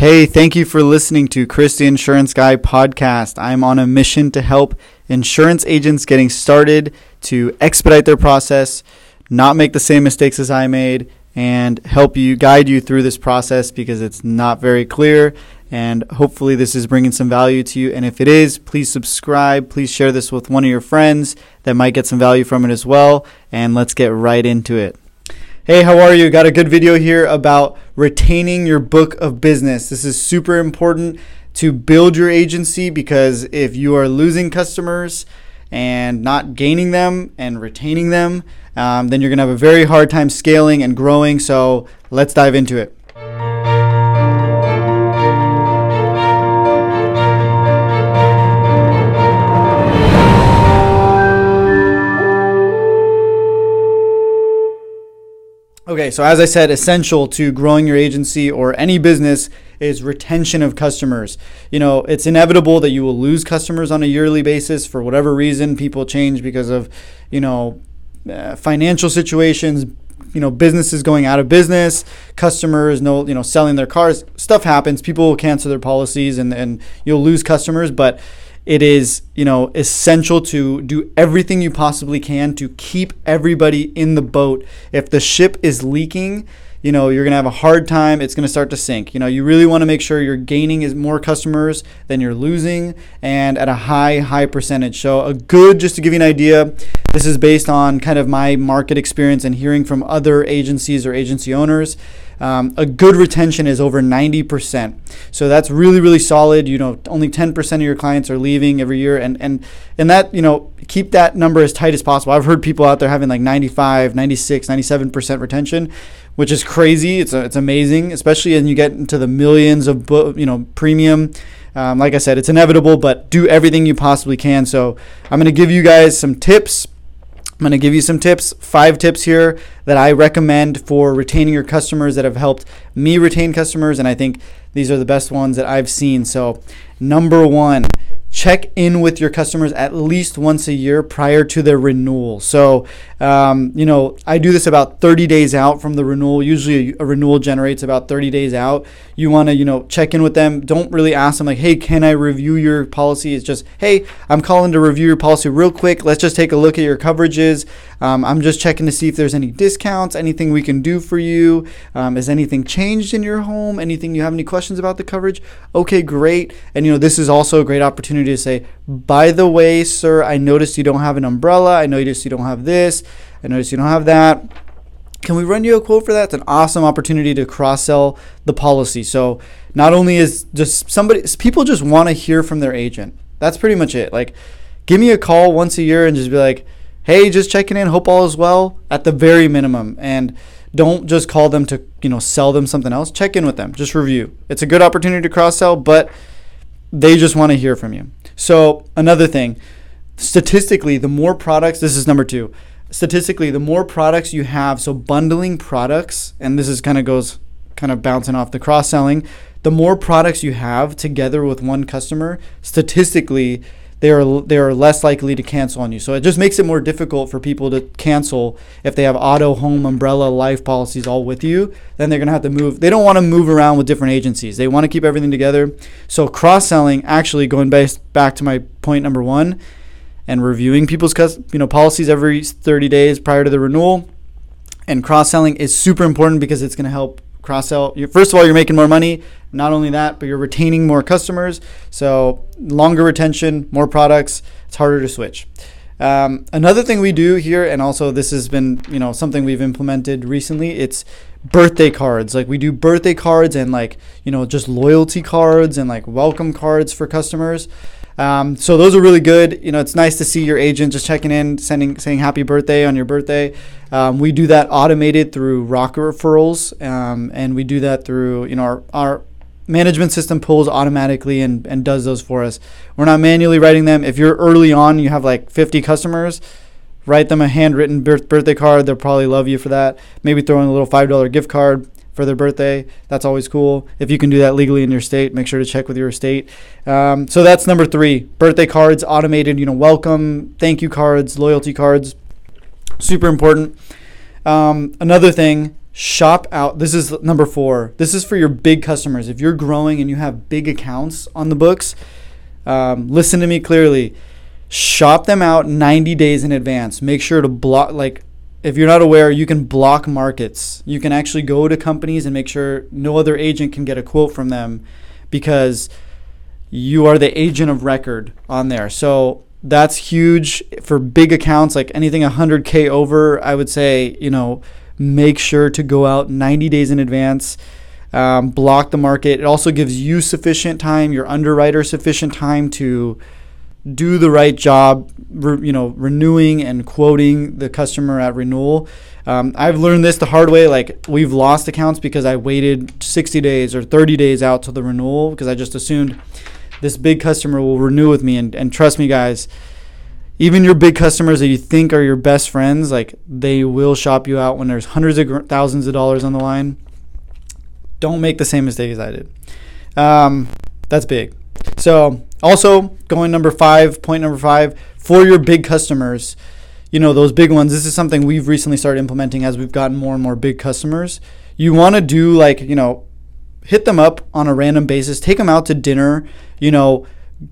Hey, thank you for listening to Chris the Insurance Guy podcast. I'm on a mission to help insurance agents getting started to expedite their process, not make the same mistakes as I made, and help you guide you through this process because it's not very clear. And hopefully, this is bringing some value to you. And if it is, please subscribe. Please share this with one of your friends that might get some value from it as well. And let's get right into it. Hey, how are you? Got a good video here about retaining your book of business. This is super important to build your agency because if you are losing customers and not gaining them and retaining them, um, then you're going to have a very hard time scaling and growing. So let's dive into it. Okay, so as I said, essential to growing your agency or any business is retention of customers. You know, it's inevitable that you will lose customers on a yearly basis for whatever reason. People change because of, you know, uh, financial situations, you know, businesses going out of business, customers no, you know, selling their cars. Stuff happens. People will cancel their policies and, and you'll lose customers, but it is you know essential to do everything you possibly can to keep everybody in the boat. If the ship is leaking you know you're going to have a hard time it's going to start to sink. You know you really want to make sure you're gaining is more customers than you're losing and at a high high percentage. So a good just to give you an idea this is based on kind of my market experience and hearing from other agencies or agency owners um, a good retention is over 90%. So that's really, really solid. You know, only 10% of your clients are leaving every year. And, and, and that, you know, keep that number as tight as possible. I've heard people out there having like 95, 96, 97% retention, which is crazy. It's, a, it's amazing, especially when you get into the millions of, you know, premium. Um, like I said, it's inevitable, but do everything you possibly can. So I'm going to give you guys some tips I'm going to give you some tips, five tips here that I recommend for retaining your customers that have helped me retain customers. And I think these are the best ones that I've seen. So, number one, check in with your customers at least once a year prior to their renewal. So, um, you know, I do this about 30 days out from the renewal. Usually, a renewal generates about 30 days out. You want to, you know, check in with them. Don't really ask them like, "Hey, can I review your policy?" It's just, "Hey, I'm calling to review your policy real quick. Let's just take a look at your coverages. Um, I'm just checking to see if there's any discounts, anything we can do for you. Um, has anything changed in your home? Anything you have any questions about the coverage? Okay, great. And you know, this is also a great opportunity opportunity to say, by the way, sir, I noticed you don't have an umbrella. I noticed you don't have this. I noticed you don't have that. Can we run you a quote for that? It's an awesome opportunity to cross sell the policy. So not only is just somebody, people just want to hear from their agent. That's pretty much it. Like, give me a call once a year and just be like, hey, just checking in, hope all is well at the very minimum. And don't just call them to, you know, sell them something else. Check in with them, just review. It's a good opportunity to cross sell, but they just want to hear from you. So, another thing, statistically, the more products, this is number two. Statistically, the more products you have, so bundling products, and this is kind of goes kind of bouncing off the cross selling, the more products you have together with one customer, statistically, they are they are less likely to cancel on you. So it just makes it more difficult for people to cancel if they have auto, home, umbrella, life policies all with you. Then they're gonna have to move. They don't want to move around with different agencies. They want to keep everything together. So cross selling, actually going based back to my point number one, and reviewing people's you know policies every 30 days prior to the renewal, and cross selling is super important because it's gonna help cross sell. First of all, you're making more money. Not only that, but you're retaining more customers. So longer retention, more products. It's harder to switch. Um, another thing we do here, and also this has been you know something we've implemented recently. It's birthday cards. Like we do birthday cards and like you know just loyalty cards and like welcome cards for customers. Um, so those are really good. You know, it's nice to see your agent just checking in, sending saying happy birthday on your birthday. Um, we do that automated through Rocket referrals, um, and we do that through you know our, our management system pulls automatically and, and does those for us. We're not manually writing them. If you're early on, you have like 50 customers, write them a handwritten birthday card. They'll probably love you for that. Maybe throw in a little $5 gift card for their birthday. That's always cool. If you can do that legally in your state, make sure to check with your state. Um, so that's number three birthday cards, automated, you know, welcome, thank you cards, loyalty cards. Super important. Um, another thing shop out. This is number four. This is for your big customers. If you're growing and you have big accounts on the books, um, listen to me clearly. Shop them out 90 days in advance. Make sure to block, like, if you're not aware, you can block markets. You can actually go to companies and make sure no other agent can get a quote from them because you are the agent of record on there. So that's huge for big accounts like anything 100k over. I would say, you know, make sure to go out 90 days in advance. Um, block the market. It also gives you sufficient time, your underwriter sufficient time to do the right job, re, you know, renewing and quoting the customer at renewal. Um, I've learned this the hard way. Like we've lost accounts because I waited 60 days or 30 days out to the renewal because I just assumed this big customer will renew with me. And, and trust me, guys, even your big customers that you think are your best friends, like they will shop you out when there's hundreds of thousands of dollars on the line. Don't make the same mistake as I did. Um, that's big. So, also going number five, point number five, for your big customers, you know, those big ones, this is something we've recently started implementing as we've gotten more and more big customers. You want to do like, you know, hit them up on a random basis, take them out to dinner, you know,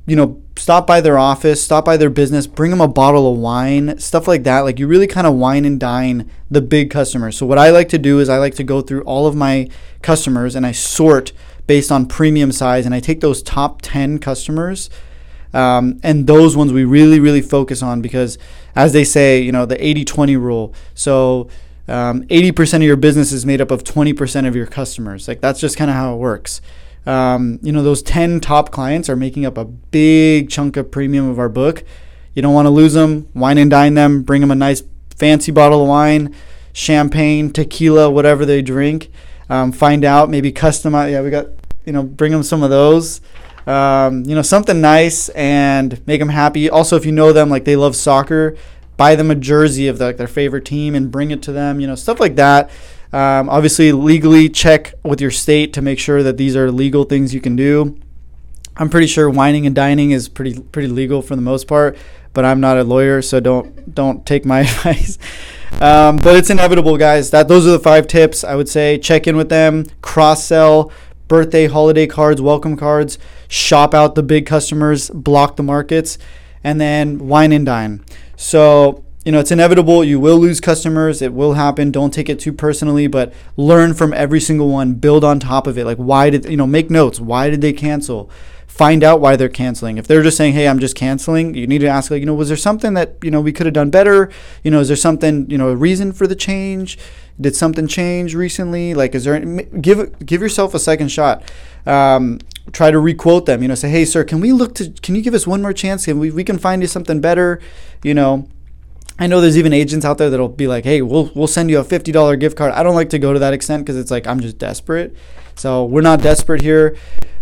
you know, stop by their office, stop by their business, bring them a bottle of wine, stuff like that. Like you really kind of wine and dine the big customers. So what I like to do is I like to go through all of my customers and I sort based on premium size, and I take those top 10 customers. Um, and those ones we really, really focus on because, as they say, you know, the 80 20 rule. So, um, 80% of your business is made up of 20% of your customers. Like, that's just kind of how it works. Um, you know, those 10 top clients are making up a big chunk of premium of our book. You don't want to lose them. Wine and dine them. Bring them a nice fancy bottle of wine, champagne, tequila, whatever they drink. Um, find out, maybe customize. Yeah, we got you know, bring them some of those. Um, you know, something nice and make them happy. Also, if you know them, like they love soccer, buy them a jersey of the, like their favorite team and bring it to them. You know, stuff like that. Um, obviously, legally check with your state to make sure that these are legal things you can do. I'm pretty sure wining and dining is pretty pretty legal for the most part, but I'm not a lawyer, so don't don't take my advice. Um, but it's inevitable, guys. That those are the five tips I would say. Check in with them, cross sell birthday, holiday cards, welcome cards, shop out the big customers, block the markets, and then wine and dine. So, you know, it's inevitable. You will lose customers. It will happen. Don't take it too personally, but learn from every single one. Build on top of it. Like, why did, you know, make notes. Why did they cancel? Find out why they're canceling. If they're just saying, hey, I'm just canceling, you need to ask, like, you know, was there something that, you know, we could have done better? You know, is there something, you know, a reason for the change? Did something change recently? Like, is there give give yourself a second shot? Um, try to requote them. You know, say, hey, sir, can we look to? Can you give us one more chance? Can we we can find you something better? You know. I know there's even agents out there that'll be like, "Hey, we'll we'll send you a fifty dollar gift card." I don't like to go to that extent because it's like I'm just desperate. So we're not desperate here,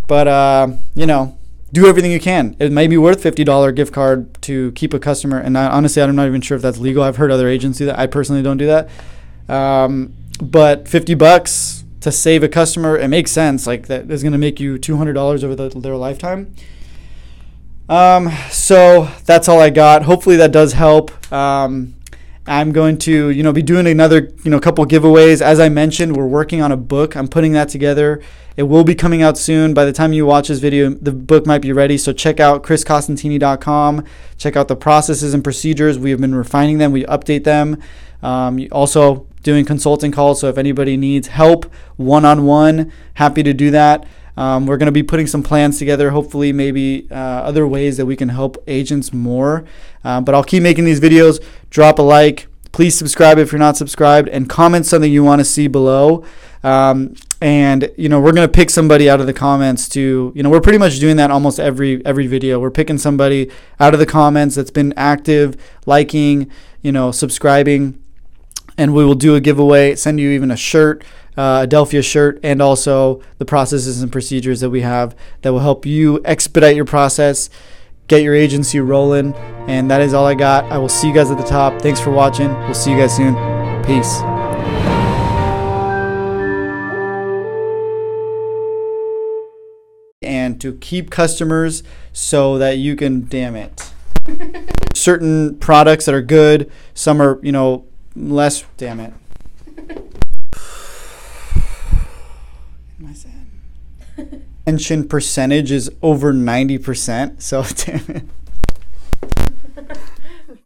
but uh, you know, do everything you can. It may be worth fifty dollar gift card to keep a customer. And I, honestly, I'm not even sure if that's legal. I've heard other agents do that. I personally don't do that. Um, but 50 bucks to save a customer, it makes sense. Like that is going to make you $200 over the, their lifetime. Um, so that's all I got. Hopefully that does help. Um, I'm going to, you know, be doing another, you know, couple giveaways. As I mentioned, we're working on a book. I'm putting that together. It will be coming out soon. By the time you watch this video, the book might be ready. So check out chriscostantini.com. Check out the processes and procedures. We have been refining them. We update them. Um, also, doing consulting calls. So if anybody needs help one on one, happy to do that. Um, we're going to be putting some plans together, hopefully, maybe uh, other ways that we can help agents more. Uh, but I'll keep making these videos. Drop a like. Please subscribe if you're not subscribed and comment something you want to see below. Um, and you know we're to pick somebody out of the comments to you know we're pretty much doing that almost every every video we're picking somebody out of the comments that's been active liking you know subscribing and we will do a giveaway, send you even a shirt, uh, a Delphia shirt, and also the processes and procedures that we have that will help you expedite your process, get your agency rolling. And that is all I got. I will see you guys at the top. Thanks for watching. We'll see you guys soon. Peace. And to keep customers so that you can, damn it. Certain products that are good, some are, you know, less. Damn it. my sin. Mention percentage is over 90%, so damn it.